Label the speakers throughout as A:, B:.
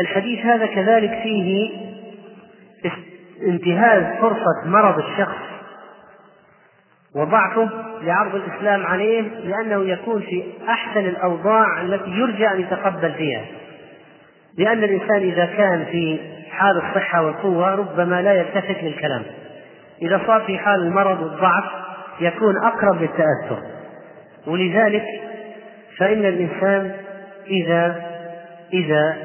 A: الحديث هذا كذلك فيه انتهاز فرصة مرض الشخص وضعفه لعرض الإسلام عليه لأنه يكون في أحسن الأوضاع التي يرجى أن يتقبل فيها. لأن الإنسان إذا كان في حال الصحة والقوة ربما لا يلتفت للكلام. إذا صار في حال المرض والضعف يكون أقرب للتأثر. ولذلك فإن الإنسان إذا إذا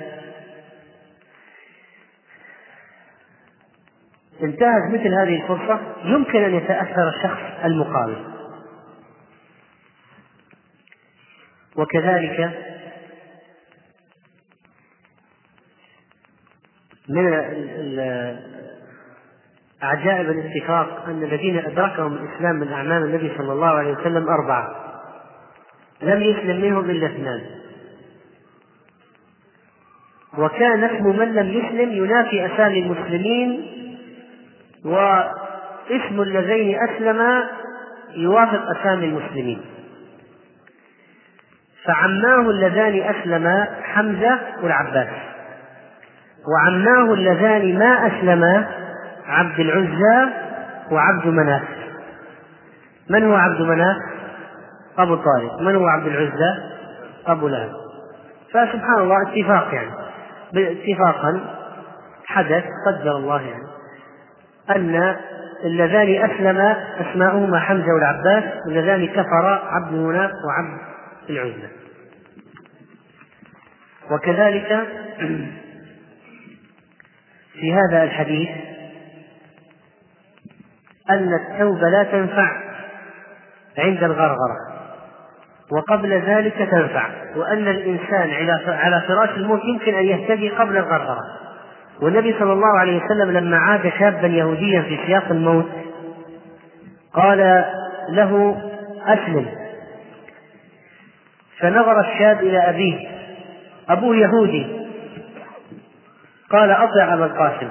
A: انتهز مثل هذه الفرصة يمكن أن يتأثر الشخص المقابل. وكذلك من عجائب الاتفاق أن الذين أدركهم الإسلام من أعمال النبي صلى الله عليه وسلم أربعة. لم يسلم منهم إلا اثنان. وكان اسم من لم يسلم ينافي أسامي المسلمين واسم اللذين أسلما يوافق أسامي المسلمين. فعماه اللذان أسلما حمزة والعباس. وعماه اللذان ما أسلما عبد العزى وعبد مناف. من هو عبد مناف؟ أبو طالب من هو عبد العزى؟ أبو لهب. فسبحان الله اتفاق يعني. اتفاقا حدث قدر الله يعني. أن اللذان أسلما أسماؤهما حمزة والعباس واللذان كفرا عبد مناف وعبد العزى. وكذلك في هذا الحديث أن التوبة لا تنفع عند الغرغرة وقبل ذلك تنفع وأن الإنسان على فراش الموت يمكن أن يهتدي قبل الغرغرة. والنبي صلى الله عليه وسلم لما عاد شابا يهوديا في سياق الموت قال له أسلم. فنظر الشاب إلى أبيه أبوه يهودي. قال أطع أبا القاسم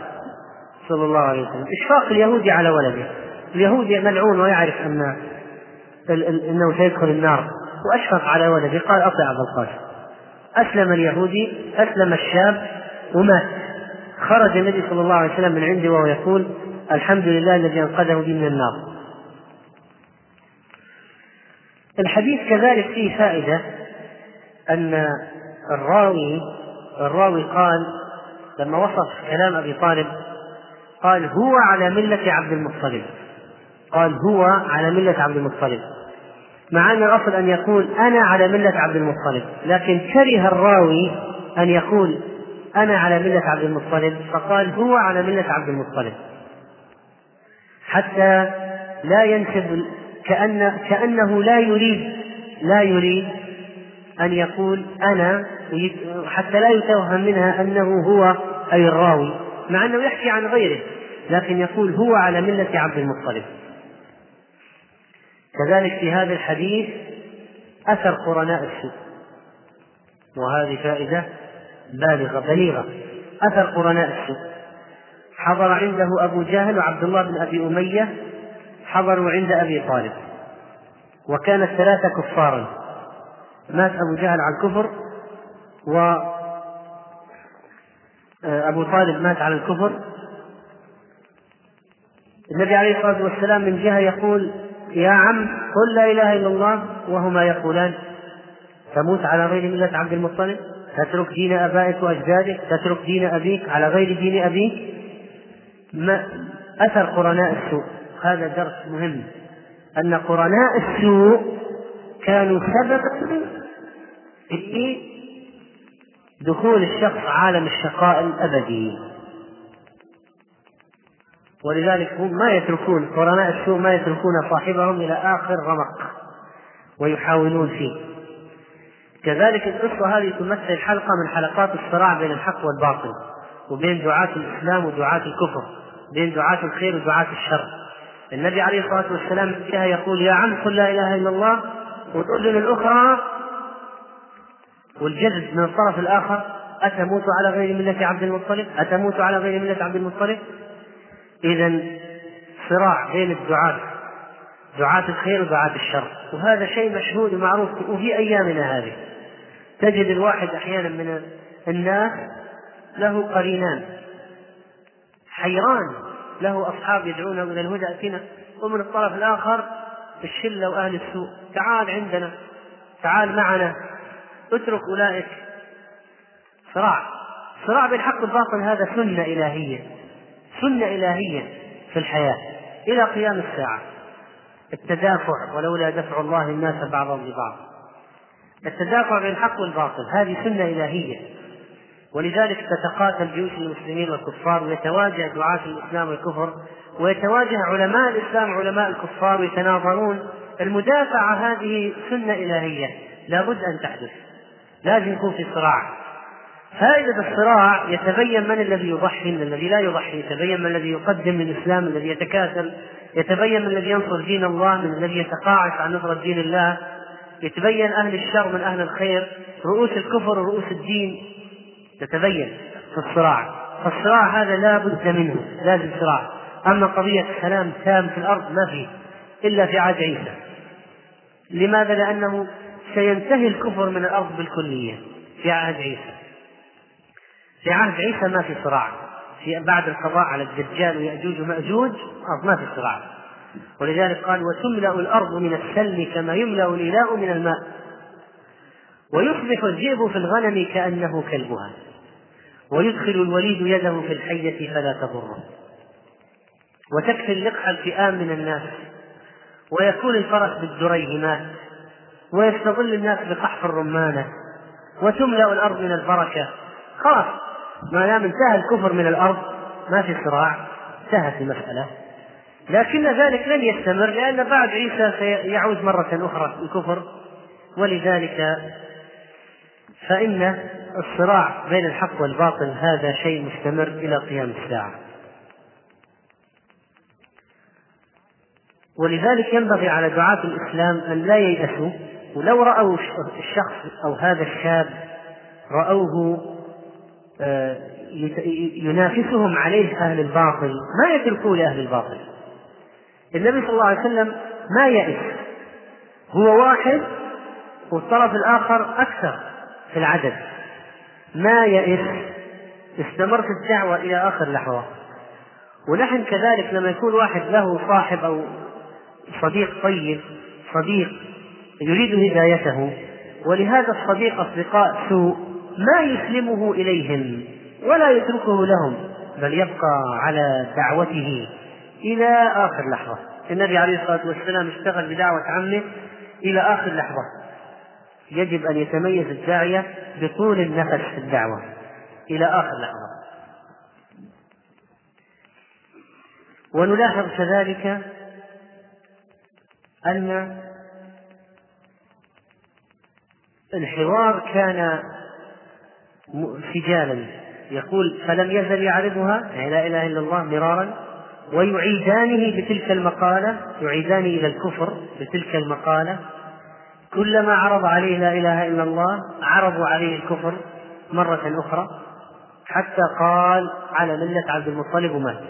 A: صلى الله عليه وسلم. إشفاق اليهودي على ولده. اليهودي ملعون ويعرف أن أنه سيدخل النار. وأشفق على ولده قال أطع أبا القاسم. أسلم اليهودي أسلم الشاب ومات. خرج النبي صلى الله عليه وسلم من عنده وهو يقول الحمد لله الذي أنقذه بي من النار. الحديث كذلك فيه فائدة أن الراوي الراوي قال لما وصف كلام أبي طالب قال هو على ملة عبد المطلب. قال هو على ملة عبد المطلب. مع أن الأصل أن يقول أنا على ملة عبد المطلب. لكن كره الراوي أن يقول أنا على ملة عبد المطلب فقال هو على ملة عبد المطلب. حتى لا ينسب كأن كأنه لا يريد لا يريد أن يقول أنا حتى لا يتوهم منها أنه هو أي الراوي مع أنه يحكي عن غيره لكن يقول هو على ملة عبد المطلب. كذلك في هذا الحديث أثر قرناء السوء. وهذه فائدة بالغة بليغة. أثر قرناء السوء. حضر عنده أبو جهل وعبد الله بن أبي أمية حضروا عند أبي طالب. وكانت ثلاثة كفارا. مات أبو جهل على الكفر و آه، أبو طالب مات على الكفر. النبي عليه الصلاة والسلام من جهة يقول يا عم قل لا إله إلا الله وهما يقولان. تموت على غير ملة عبد المطلب؟ تترك دين آبائك وأجدادك تترك دين أبيك على غير دين أبيك؟ ما أثر قرناء السوء؟ هذا درس مهم. أن قرناء السوء كانوا سببا في دخول الشخص عالم الشقاء الأبدي. ولذلك هم ما يتركون قرناء السوء ما يتركون صاحبهم إلى آخر رمق ويحاولون فيه. كذلك القصة هذه تمثل حلقة من حلقات الصراع بين الحق والباطل وبين دعاة الإسلام ودعاة الكفر بين دعاة الخير ودعاة الشر. النبي عليه الصلاة والسلام فيها يقول يا عم قل لا إله إلا الله والأذن الأخرى والجد من الطرف الآخر أتموت على غير ملة عبد المطلب؟ أتموت على غير ملة عبد المطلب؟ إذا صراع بين الدعاة دعاة الخير ودعاة الشر. وهذا شيء مشهود ومعروف وفي أيامنا هذه. تجد الواحد أحيانا من الناس له قرينان حيران له أصحاب يدعونه إلى الهدى أتينا ومن الطرف الآخر الشلة وأهل السوء. تعال عندنا تعال معنا اترك أولئك صراع. صراع بين الحق والباطل هذا سنة إلهية سنة إلهية في الحياة. إلى قيام الساعة التدافع ولولا دفع الله الناس بعضهم ببعض التدافع بين الحق والباطل هذه سنة إلهية. ولذلك تتقاتل جيوش المسلمين والكفار ويتواجه دعاة الإسلام والكفر ويتواجه علماء الإسلام وعلماء الكفار ويتناظرون. المدافعة هذه سنة إلهية لابد أن تحدث. لازم يكون في صراع. فائدة الصراع يتبين من الذي يضحي من الذي لا يضحي يتبين من الذي يقدم من الذي يتكاسل يتبين من الذي ينصر دين الله من الذي يتقاعس عن نصرة دين الله. يتبين أهل الشر من أهل الخير رؤوس الكفر ورؤوس الدين تتبين في الصراع. فالصراع هذا لا بد منه لازم صراع. أما قضية سلام تام في الأرض ما فيه إلا في عهد عيسى. لماذا؟ لأنه سينتهي الكفر من الأرض بالكلية في عهد عيسى. في عهد عيسى ما في صراع. في بعد القضاء على الدجال ويأجوج ومأجوج ما في صراع. ولذلك قال وتملأ الأرض من السلم كما يملأ الإناء من الماء. ويصبح الذئب في الغنم كأنه كلبها. ويدخل الوليد يده في الحية فلا تضره. وتكفي اللقح الفئام من الناس. ويكون الفرس بالدريهمات ويستظل الناس بقحف الرمانة. وتملأ الأرض من البركة. خلاص ما دام انتهى الكفر من الأرض ما في صراع. انتهت المسألة. لكن ذلك لن يستمر لأن بعد عيسى سيعود مرة أخرى الكفر. ولذلك فإن الصراع بين الحق والباطل هذا شيء مستمر إلى قيام الساعة. ولذلك ينبغي على دعاة الإسلام أن لا ييأسوا. ولو رأوا الشخص أو هذا الشاب رأوه آه، ينافسهم عليه أهل الباطل ما يتركوه لأهل الباطل. النبي صلى الله عليه وسلم ما يئس. هو واحد والطرف الآخر أكثر في العدد. ما يئس. استمر في الدعوة إلى آخر لحظة. ونحن كذلك لما يكون واحد له صاحب أو صديق طيب صديق يريد هدايته ولهذا الصديق أصدقاء سوء ما يسلمه إليهم ولا يتركه لهم بل يبقى على دعوته. إلى آخر لحظة. النبي عليه الصلاة والسلام اشتغل بدعوة عمه إلى آخر لحظة. يجب أن يتميز الداعية بطول النفس في الدعوة. إلى آخر لحظة. ونلاحظ كذلك أن الحوار كان سجالا. يقول فلم يزل يعرضها؟ يعني لا إله إلا الله مرارا. ويعيدانه بتلك المقالة يعيدان إلى الكفر بتلك المقالة. كلما عرض عليه لا إله إلا الله عرضوا عليه الكفر مرة أخرى حتى قال على ملة عبد المطلب ومات.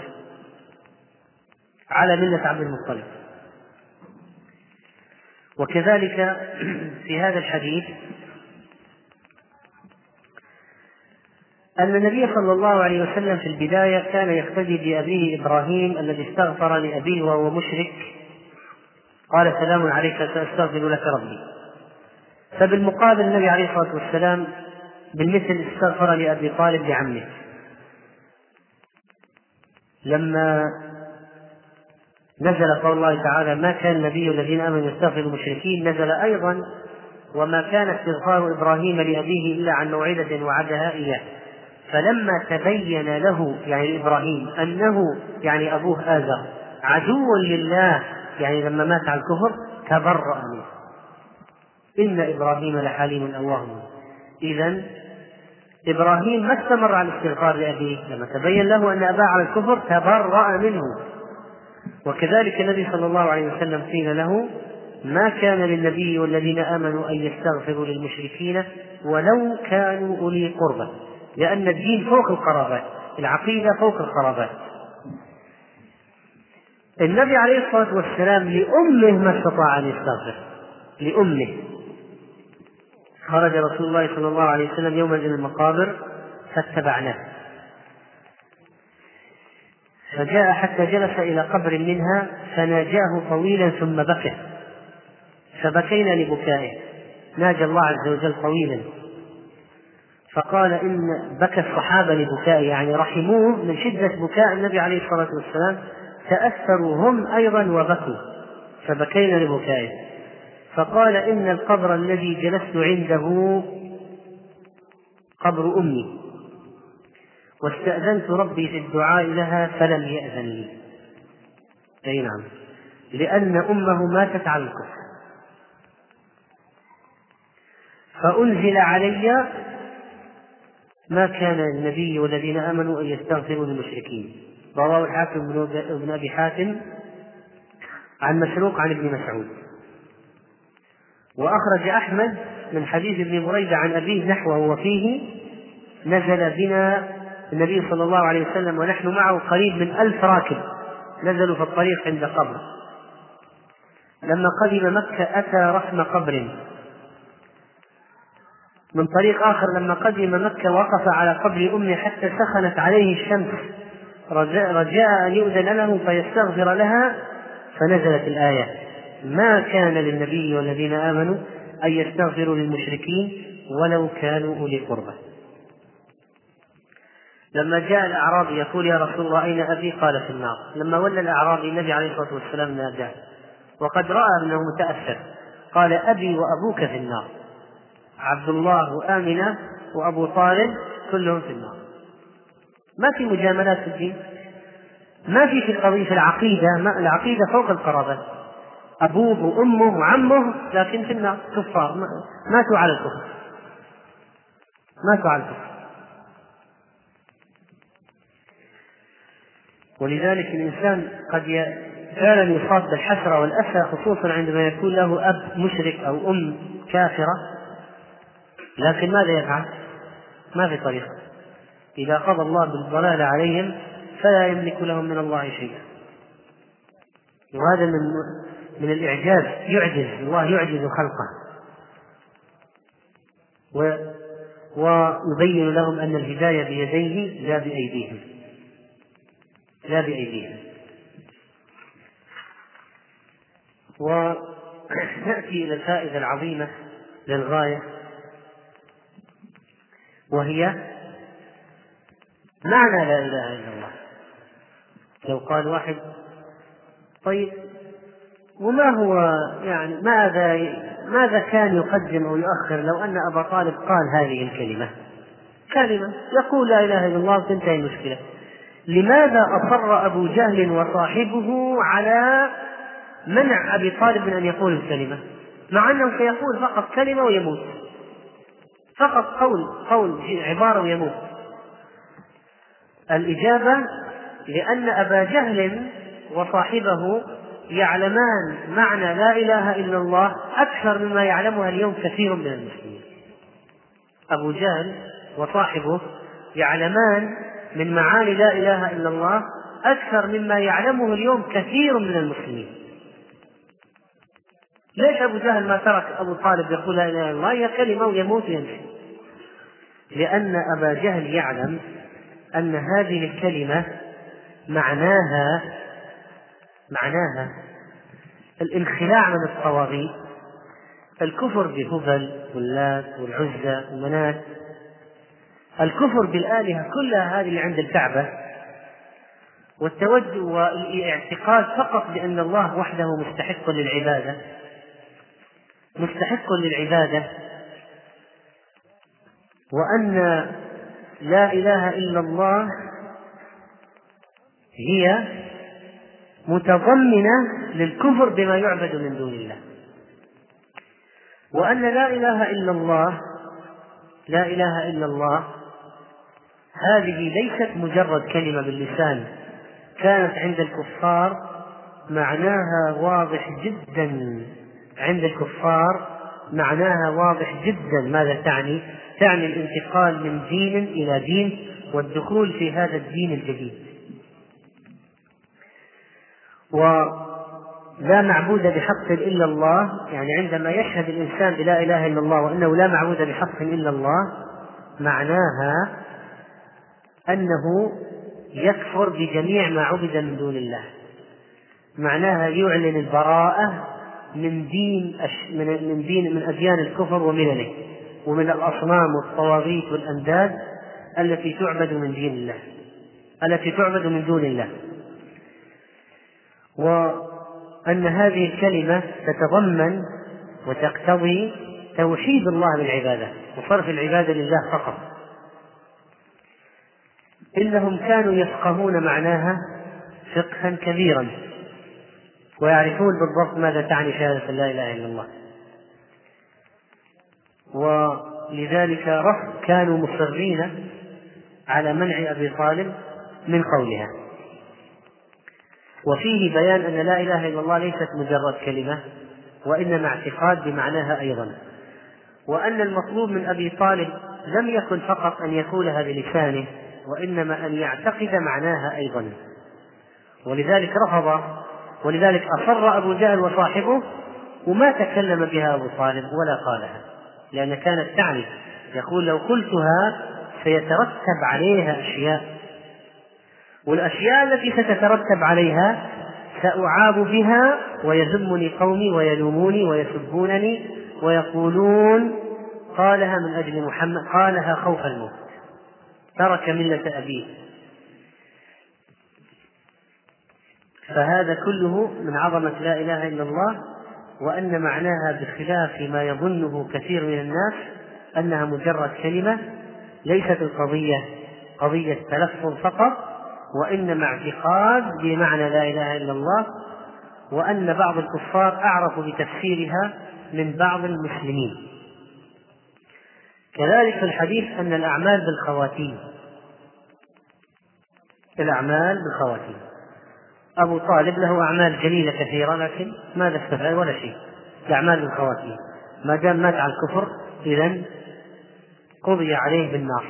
A: على ملة عبد المطلب. وكذلك في هذا الحديث أن النبي صلى الله عليه وسلم في البداية كان يقتدي بأبيه إبراهيم الذي استغفر لأبيه وهو مشرك. قال سلام عليك سأستغفر لك ربي. فبالمقابل النبي عليه الصلاة والسلام بالمثل استغفر لأبي طالب لعمه. لما نزل قول الله تعالى ما كان النبي الذين آمنوا يستغفروا المشركين نزل أيضا وما كان استغفار إبراهيم لأبيه إلا عن موعدة وعدها إياه. فلما تبين له يعني إبراهيم أنه يعني أبوه ازر عدو لله يعني لما مات على الكفر تبرأ منه. إن إبراهيم لحليم أواه إذا إبراهيم ما استمر على الاستغفار لأبيه. لما تبين له أن أباه على الكفر تبرأ منه. وكذلك النبي صلى الله عليه وسلم قيل له ما كان للنبي والذين آمنوا أن يستغفروا للمشركين ولو كانوا أولي قربى. لأن الدين فوق القرابات العقيدة فوق القرابات. النبي عليه الصلاة والسلام لأمه ما استطاع أن يستغفر لأمه. خرج رسول الله صلى الله عليه وسلم يوما إلى المقابر فاتبعناه. فجاء حتى جلس إلى قبر منها فناجاه طويلا ثم بكى. فبكينا لبكائه. ناجى الله عز وجل طويلا. فقال إن بكى الصحابة لبكائه يعني رحموه من شدة بكاء النبي عليه الصلاة والسلام تأثروا هم أيضا وبكوا فبكينا لبكائه. فقال إن القبر الذي جلست عنده قبر أمي واستأذنت ربي في الدعاء لها فلم يأذن لي أي نعم. لأن أمه ماتت على الكفر. فأنزل علي ما كان للنبي والذين آمنوا أن يستغفروا للمشركين. رواه الحاكم بن أبي حاتم عن مسروق عن ابن مسعود. وأخرج أحمد من حديث ابن بريدة عن أبيه نحوه وفيه نزل بنا النبي صلى الله عليه وسلم ونحن معه قريب من ألف راكب نزلوا في الطريق عند قبر. لما قدم مكة أتى رحم قبر. من طريق آخر لما قدم مكة وقف على قبر أمه حتى سخنت عليه الشمس. رجاء أن يؤذن له فيستغفر لها فنزلت الآية. ما كان للنبي والذين آمنوا أن يستغفروا للمشركين ولو كانوا أولي قربى. لما جاء الأعرابي يقول يا رسول الله أين أبي؟ قال في النار. لما ولى الأعرابي النبي عليه الصلاة والسلام ناداه. وقد رأى أنه متأثر. قال أبي وأبوك في النار. عبد الله وآمنة وأبو طالب كلهم في النار. ما في مجاملات في الدين؟ ما في في القضية في العقيدة ما العقيدة فوق القرابات أبوه وأمه وعمه لكن في النار كفار. ماتوا على الكفر. ماتوا على الكفر. ولذلك الإنسان قد فعلا يصاب بالحسرة والأسى خصوصا عندما يكون له أب مشرك أو أم كافرة. لكن ماذا يفعل؟ ما في طريقة إذا قضى الله بالضلال عليهم فلا يملك لهم من الله شيئا. وهذا من من الإعجاز. يعجز. الله يعجز خلقه. و ويبين لهم أن الهداية بيديه لا بأيديهم. لا بأيديهم. ونأتي إلى الفائدة العظيمة للغاية. وهي معنى لا إله إلا الله. لو قال واحد طيب وما هو يعني ماذا ماذا كان يقدم أو يؤخر لو أن أبا طالب قال هذه الكلمة؟ كلمة يقول لا إله إلا الله وتنتهي المشكلة. لماذا أصر أبو جهل وصاحبه على منع أبي طالب من أن يقول الكلمة؟ مع أنه سيقول فقط كلمة ويموت. فقط قول قول عبارة ويموت. الإجابة لأن أبا جهل وصاحبه يعلمان معنى لا إله إلا الله أكثر مما يعلمها اليوم كثير من المسلمين. أبو جهل وصاحبه يعلمان من معاني لا إله إلا الله أكثر مما يعلمه اليوم كثير من المسلمين. ليش أبو جهل ما ترك أبو طالب يقول لا إله إلا الله هي كلمة ويموت ويمشي لأن أبا جهل يعلم أن هذه الكلمة معناها معناها الانخلاع من الطواغيت الكفر بهبل واللات والعزى ومنات الكفر بالآلهة كلها هذه اللي عند الكعبة والتوجه والاعتقاد فقط بأن الله وحده مستحق للعبادة. مستحق للعبادة. وأن لا إله إلا الله هي متضمنة للكفر بما يعبد من دون الله. وأن لا إله إلا الله لا إله إلا الله هذه ليست مجرد كلمة باللسان كانت عند الكفار معناها واضح جدا. عند الكفار معناها واضح جدا ماذا تعني؟ تعني الانتقال من دين إلى دين والدخول في هذا الدين الجديد ولا معبود بحق إلا الله يعني عندما يشهد الإنسان بلا إله إلا الله وأنه لا معبود بحق إلا الله معناها أنه يكفر بجميع ما عبد من دون الله معناها يعلن البراءة من دين من دين من أديان الكفر وملله ومن الأصنام والطواغيت والأنداد التي تعبد من دين الله التي تعبد من دون الله. وأن هذه الكلمة تتضمن وتقتضي توحيد الله بالعبادة وصرف العبادة لله فقط. إنهم كانوا يفقهون معناها فقها كبيرا. ويعرفون بالضبط ماذا تعني شهادة لا إله إلا الله. ولذلك كانوا مصرين على منع أبي طالب من قولها. وفيه بيان أن لا إله إلا الله ليست مجرد كلمة وإنما اعتقاد بمعناها أيضا. وأن المطلوب من أبي طالب لم يكن فقط أن يقولها بلسانه وإنما أن يعتقد معناها أيضا. ولذلك رفض ولذلك أصر أبو جهل وصاحبه وما تكلم بها أبو طالب ولا قالها لأن كانت تعني يقول لو قلتها سيترتب عليها أشياء والأشياء التي ستترتب عليها سأعاب بها ويذمني قومي ويلوموني ويسبونني ويقولون قالها من أجل محمد قالها خوف الموت ترك ملة أبيه. فهذا كله من عظمة لا إله إلا الله وأن معناها بخلاف ما يظنه كثير من الناس أنها مجرد كلمة ليست القضية قضية تلفظ فقط وإنما اعتقاد بمعنى لا إله إلا الله وأن بعض الكفار أعرفوا بتفسيرها من بعض المسلمين. كذلك في الحديث أن الأعمال بالخواتيم الأعمال بالخواتيم. أبو طالب له أعمال جليلة كثيرة لكن ماذا استفاد ولا شيء. الأعمال بالخواتيم ما دام مات على الكفر إذا قضي عليه بالنار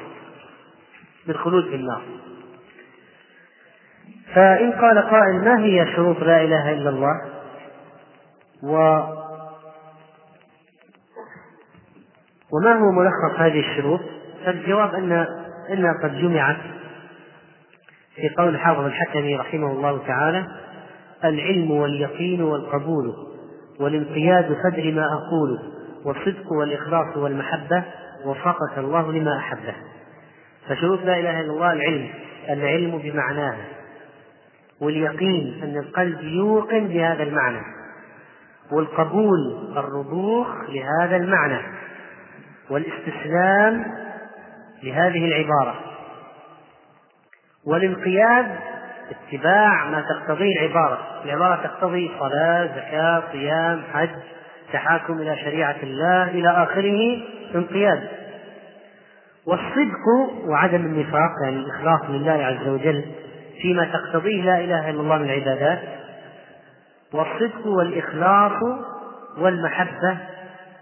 A: بالخلود في النار. فإن قال قائل ما هي شروط لا إله إلا الله؟ و وما هو ملخص هذه الشروط؟ فالجواب أن إنها قد جمعت في قول حافظ الحكمي رحمه الله تعالى العلم واليقين والقبول والانقياد فدر ما أقول والصدق والإخلاص والمحبة وفقك الله لما أحبه. فشروط لا إله إلا الله العلم العلم بمعناه واليقين أن القلب يوقن بهذا المعنى والقبول الرضوخ لهذا المعنى والاستسلام لهذه العبارة. والانقياد اتباع ما تقتضيه العبارة. العبارة تقتضي صلاة زكاة صيام حج تحاكم إلى شريعة الله إلى آخره انقياد. والصدق وعدم النفاق يعني الإخلاص لله عز وجل فيما تقتضيه لا إله إلا الله من العبادات. والصدق والإخلاص والمحبة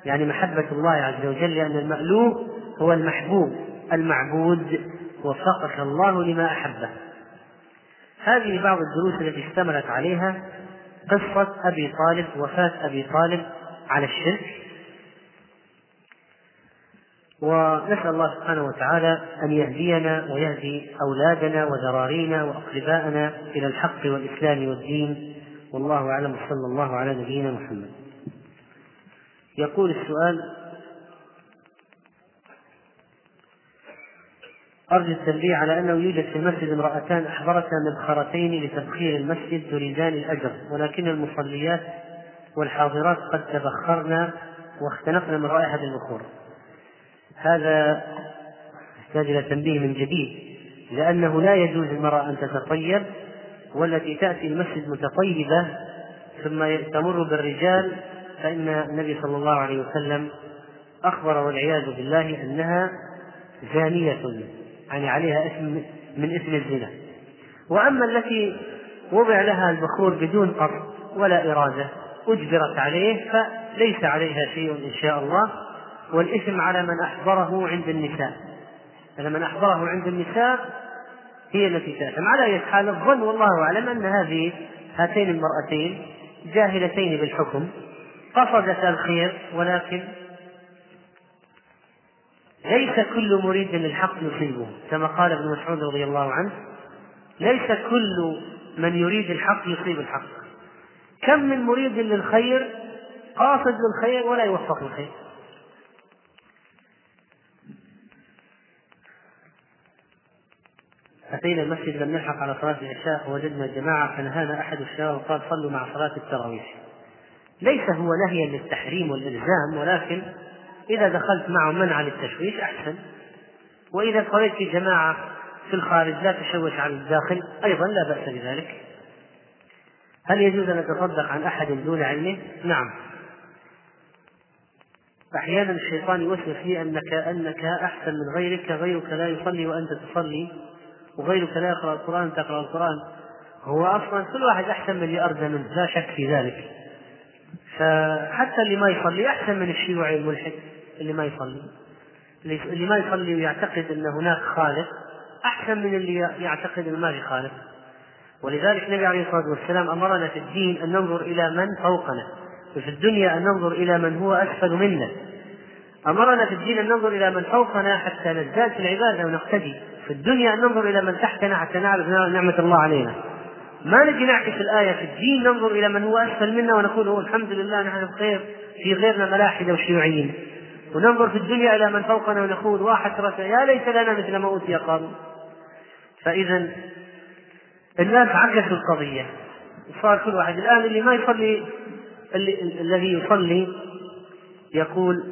A: يعني محبة الله عز وجل لأن المألوه هو المحبوب المعبود. وفقك الله لما أحبه. هذه بعض الدروس التي اشتملت عليها قصة أبي طالب وفاة أبي طالب على الشرك. ونسأل الله سبحانه وتعالى أن يهدينا ويهدي أولادنا وذرارينا وأقرباءنا إلى الحق والإسلام والدين. والله أعلم. صلى الله على نبينا محمد. يقول السؤال أرجو التنبيه على أنه يوجد في المسجد امرأتان أحضرتا مبخرتين لتبخير المسجد تريدان الأجر ولكن المصليات والحاضرات قد تبخرن واختنقن من رائحة البخور. هذا يحتاج إلى تنبيه من جديد لأنه لا يجوز للمرأة أن تتطيب والتي تأتي المسجد متطيبة ثم تمر بالرجال فإن النبي صلى الله عليه وسلم أخبر والعياذ بالله أنها زانية. يعني عليها اسم من اسم الزنا. وأما التي وضع لها البخور بدون قصد ولا إرادة أجبرت عليه فليس عليها شيء إن شاء الله. والإثم على من أحضره عند النساء. على من أحضره عند النساء هي التي تأثم. على أي حال الظن والله أعلم أن هذه هاتين المرأتين جاهلتين بالحكم. قصدتا الخير ولكن ليس كل مريد للحق يصيبه كما قال ابن مسعود رضي الله عنه ليس كل من يريد الحق يصيب الحق كم من مريد للخير قاصد للخير ولا يوفق للخير أتينا المسجد لم نلحق على صلاة العشاء ووجدنا جماعة فنهانا أحد الشباب وقال صلوا مع صلاة التراويح. ليس هو نهيا للتحريم والإلزام ولكن إذا دخلت معه منع للتشويش أحسن. وإذا صليت في جماعة في الخارج لا تشوش على الداخل أيضا لا بأس بذلك. هل يجوز أن أتصدق عن أحد دون علمه؟ نعم. أحيانا الشيطان يوسوس لي أنك أنك أحسن من غيرك غيرك لا يصلي وأنت تصلي وغيرك لا يقرأ القرآن تقرأ القرآن هو أصلا كل واحد أحسن من اللي أرجى منه لا شك في ذلك فحتى اللي ما يصلي أحسن من الشيوعي الملحد اللي ما يصلي. اللي ما يصلي ويعتقد أن هناك خالق أحسن من اللي يعتقد أن ما في خالق. ولذلك النبي عليه الصلاة والسلام أمرنا في الدين أن ننظر إلى من فوقنا وفي الدنيا أن ننظر إلى من هو أسفل منا. أمرنا في الدين أن ننظر إلى من فوقنا حتى نزداد في العبادة ونقتدي. في الدنيا أن ننظر إلى من تحتنا حتى نعرف نعمة الله علينا. ما نجي نعكس الآية في الدين ننظر إلى من هو أسفل منا ونقول الحمد لله نحن بخير في غيرنا ملاحدة وشيوعيين وننظر في الدنيا إلى من فوقنا ونقول وحسرة يا ليت لنا مثل ما أوتي قارون فإذا الناس عكسوا القضية. صار كل واحد. الآن اللي ما يصلي اللي الذي يصلي يقول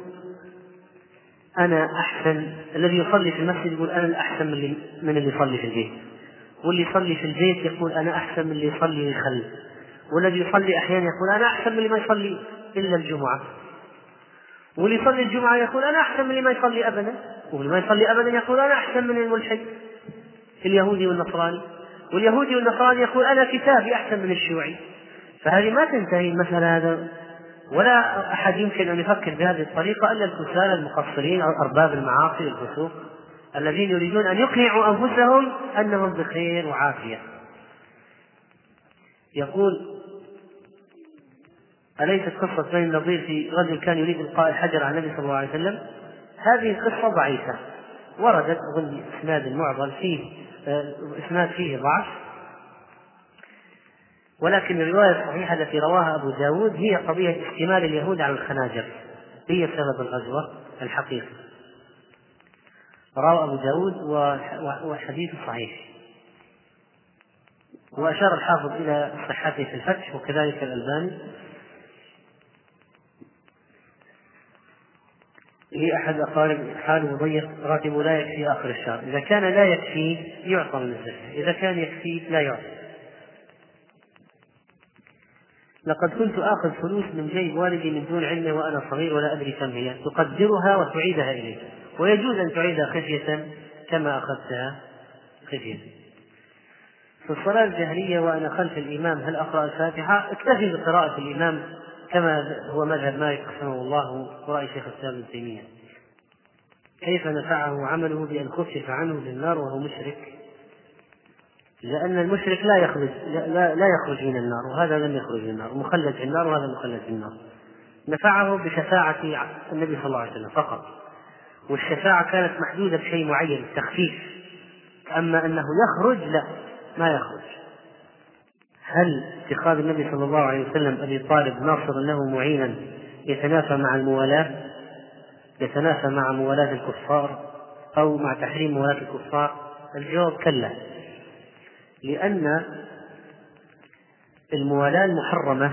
A: أنا أحسن. الذي يصلي في المسجد يقول أنا الأحسن من اللي, من اللي يصلي في البيت. واللي يصلي في البيت يقول أنا أحسن من اللي يصلي ويخلي والذي يصلي أحيانا يقول أنا أحسن من اللي ما يصلي إلا الجمعة واللي يصلي الجمعة يقول أنا أحسن من اللي ما يصلي أبدا واللي ما يصلي أبدا يقول أنا أحسن من الملحد. اليهودي والنصراني واليهودي والنصراني يقول أنا كتابي أحسن من الشيوعي. فهذه ما تنتهي المسألة هذا ولا أحد يمكن أن يفكر بهذه الطريقة إلا الكسالى المقصرين أو أرباب المعاصي والفسوق. الذين يريدون أن يقنعوا أنفسهم أنهم بخير وعافية. يقول أليست قصة بني النضير في رجل كان يريد إلقاء الحجر على النبي صلى الله عليه وسلم؟ هذه القصة ضعيفة. وردت أظن إسناد معضل فيه آه، إسناد فيه ضعف. ولكن الرواية الصحيحة التي رواها أبو داود هي قضية اشتمال اليهود على الخناجر. هي سبب الغزوة الحقيقي رواه أبو داود والحديث صحيح. وأشار الحافظ إلى صحته في الفتح وكذلك الألباني. لي أحد أقارب حاله ضيق راتبه لا يكفي آخر الشهر. إذا كان لا يكفي يعطى من الزكاة. إذا كان يكفي لا يعطى. لقد كنت آخذ فلوس من جيب والدي من دون علمه وأنا صغير ولا أدري كم هي. تقدرها وتعيدها إليه ويجوز أن تعيدها خفية كما أخذتها خفية في الصلاة الجهرية وأنا خلف الإمام هل أقرأ الفاتحة؟ اكتفي بقراءة الإمام كما هو مذهب مالك رحمه الله ورأي شيخ الإسلام ابن تيمية. كيف نفعه عمله بأن خفف عنه للنار وهو مشرك لأن المشرك لا يخرج لا, لا يخرج من النار وهذا لم يخرج من النار مخلد في النار وهذا مخلد في النار نفعه بشفاعة النبي صلى الله عليه وسلم فقط والشفاعة كانت محدودة بشيء معين التخفيف. أما أنه يخرج لا ما يخرج. هل اتخاذ النبي صلى الله عليه وسلم أبي طالب ناصرا له معينا يتنافى مع الموالاة؟ يتنافى مع موالاة الكفار أو مع تحريم موالاة الكفار؟ الجواب كلا. لأن الموالاة المحرمة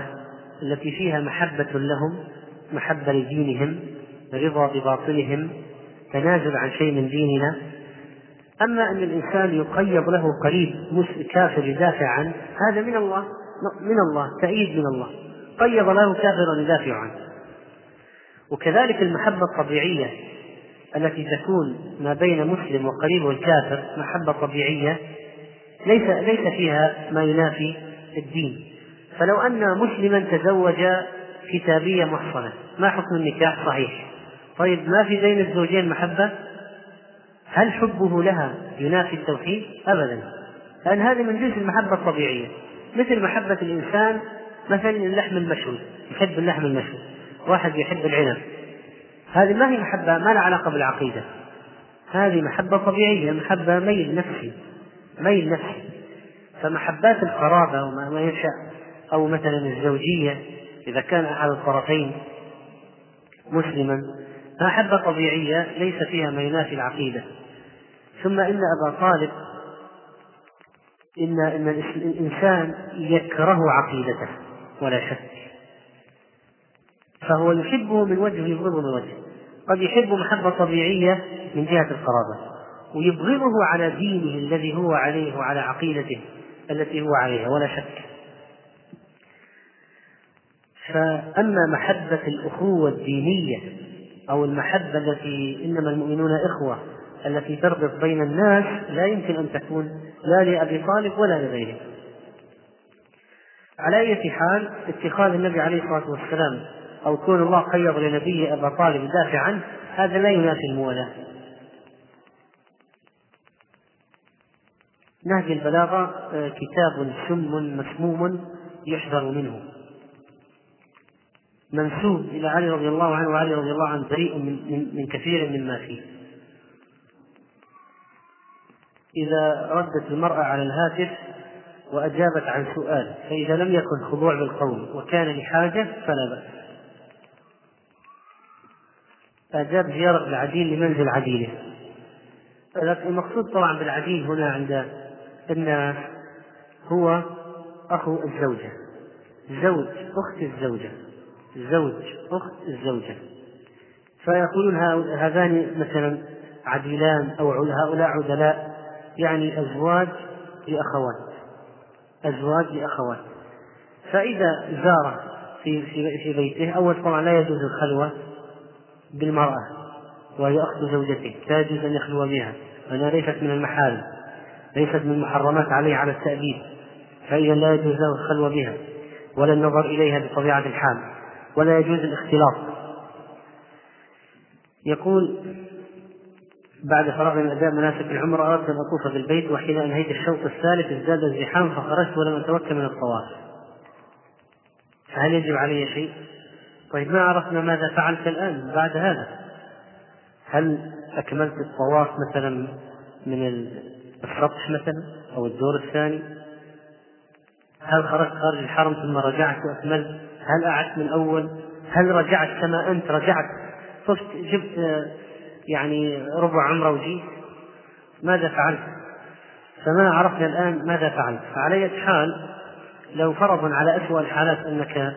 A: التي فيها محبة لهم محبة لدينهم رضا بباطلهم تنازل عن شيء من ديننا. أما أن الإنسان يقيض له قريب كافر يدافع عنه هذا من الله من الله تأييد من الله. قيض له كافرا يدافع عنه وكذلك المحبة الطبيعية التي تكون ما بين مسلم وقريب والكافر محبة طبيعية ليس ليس فيها ما ينافي الدين. فلو أن مسلما تزوج كتابية محصنة ما حكم النكاح؟ صحيح. طيب ما في بين الزوجين محبة؟ هل حبه لها ينافي التوحيد؟ أبدا. لأن هذه من جنس المحبة الطبيعية. مثل محبة الإنسان مثلا اللحم المشوي. يحب اللحم المشوي. واحد يحب العنب. هذه ما هي محبة ما لها علاقة بالعقيدة. هذه محبة طبيعية محبة ميل نفسي. ميل نفسي. فمحبات القرابة وما ينشأ. أو مثلا الزوجية إذا كان أحد الطرفين مسلما. محبة طبيعية ليس فيها ما ينافي العقيدة. ثم إن أبا طالب إن إن الإنسان يكره عقيدته ولا شك. فهو يحبه من وجه ويبغضه من وجه. قد يحب محبة طبيعية من جهة القرابة ويبغضه على دينه الذي هو عليه وعلى عقيدته التي هو عليها ولا شك. فأما محبة الأخوة الدينية أو المحبة التي إنما المؤمنون إخوة التي تربط بين الناس لا يمكن أن تكون لا لأبي طالب ولا لغيره. على أي حال اتخاذ النبي عليه الصلاة والسلام أو كون الله قيض لنبيه أبا طالب يدافع عنه هذا لا ينافي الموالاة نهج البلاغة آه، كتاب سم مسموم يحذر منه. منسوب إلى علي رضي الله عنه وعلي رضي الله عنه بريء من, من كثير مما فيه. إذا ردت المرأة على الهاتف وأجابت عن سؤال فإذا لم يكن خضوع بالقول وكان لحاجة فلا بأس. أجاب زيارة العديل لمنزل عديله. المقصود طبعا بالعديل هنا عند الناس هو أخو الزوجة. زوج أخت الزوجة. زوج أخت الزوجة فيقولون هذان مثلا عديلان أو هؤلاء عدلاء يعني أزواج لأخوات. أزواج لأخوات. فإذا زار في في في بيته أول طبعا لا يجوز الخلوة بالمرأة وهي أخت زوجته لا يجوز أن يخلو بها لأنها ليست من المحارم ليست من المحرمات عليه على التأديب. فإذا لا يجوز له الخلوة بها ولا النظر إليها بطبيعة الحال. ولا يجوز الاختلاط. يقول بعد فراغ من أداء مناسك العمرة أردت أن أطوف بالبيت وحين أنهيت الشوط الثالث ازداد الزحام فخرجت ولم أتمكن من الطواف. فهل يجب علي شيء؟ طيب ما عرفنا ماذا فعلت الآن بعد هذا؟ هل أكملت الطواف مثلا من السطح مثلا أو الدور الثاني؟ هل خرجت خارج الحرم ثم رجعت وأكملت؟ هل أعدت من أول؟ هل رجعت كما أنت؟ رجعت طفت جبت يعني ربع عمرة وجيت؟ ماذا فعلت؟ فما عرفنا الآن ماذا فعلت. فعلى حال لو فرضا على أسوأ الحالات أنك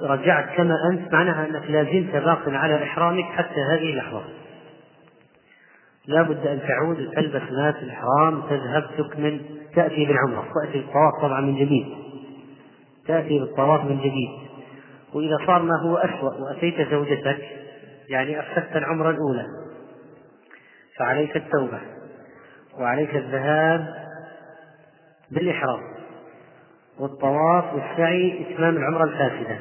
A: رجعت كما أنت معناها أنك لا زلت باق على إحرامك حتى هذه اللحظة. لا بد أن تعود تلبس مات الإحرام تذهب تكمل تأتي بالعمرة تأتي بالطواف طبعا من جديد. تأتي بالطواف من جديد. وإذا صار ما هو أسوأ وأتيت زوجتك يعني أفسدت العمرة الأولى فعليك التوبة وعليك الذهاب بالإحرام والطواف والسعي إتمام العمرة الفاسدة.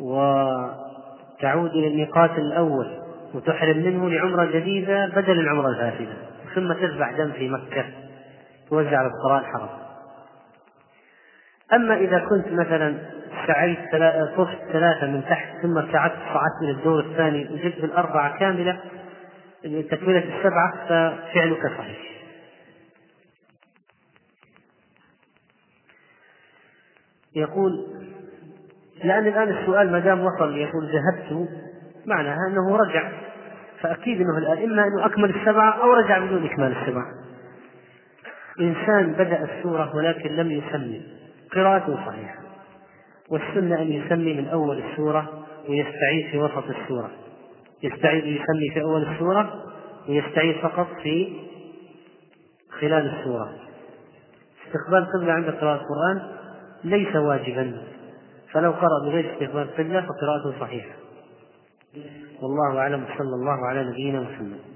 A: وتعود إلى الميقات الأول وتحرم منه لعمرة جديدة بدل العمرة الفاسدة ثم تذبح دم في مكة توزع على القراء الحرم أما إذا كنت مثلا سعيت طفت ثلاثة من تحت ثم ابتعدت صعدت إلى الدور الثاني وجدت الأربعة كاملة تكملة السبعة ففعلك صحيح. يقول لأن الآن السؤال ما دام وصل يقول ذهبت معناها أنه رجع. فأكيد أنه الآن إما أنه أكمل السبعة أو رجع بدون إكمال السبعة. إنسان بدأ السورة ولكن لم يسمي. قراءته صحيحة. والسنة أن يسمي من أول السورة ويستعيد في وسط السورة. يستعيد يسمي في أول السورة ويستعيد فقط في خلال السورة. استقبال القبلة عند قراءة القرآن ليس واجبا. فلو قرأ بغير استقبال القبلة فقراءته صحيحة. والله أعلم. صلى الله على نبينا محمد.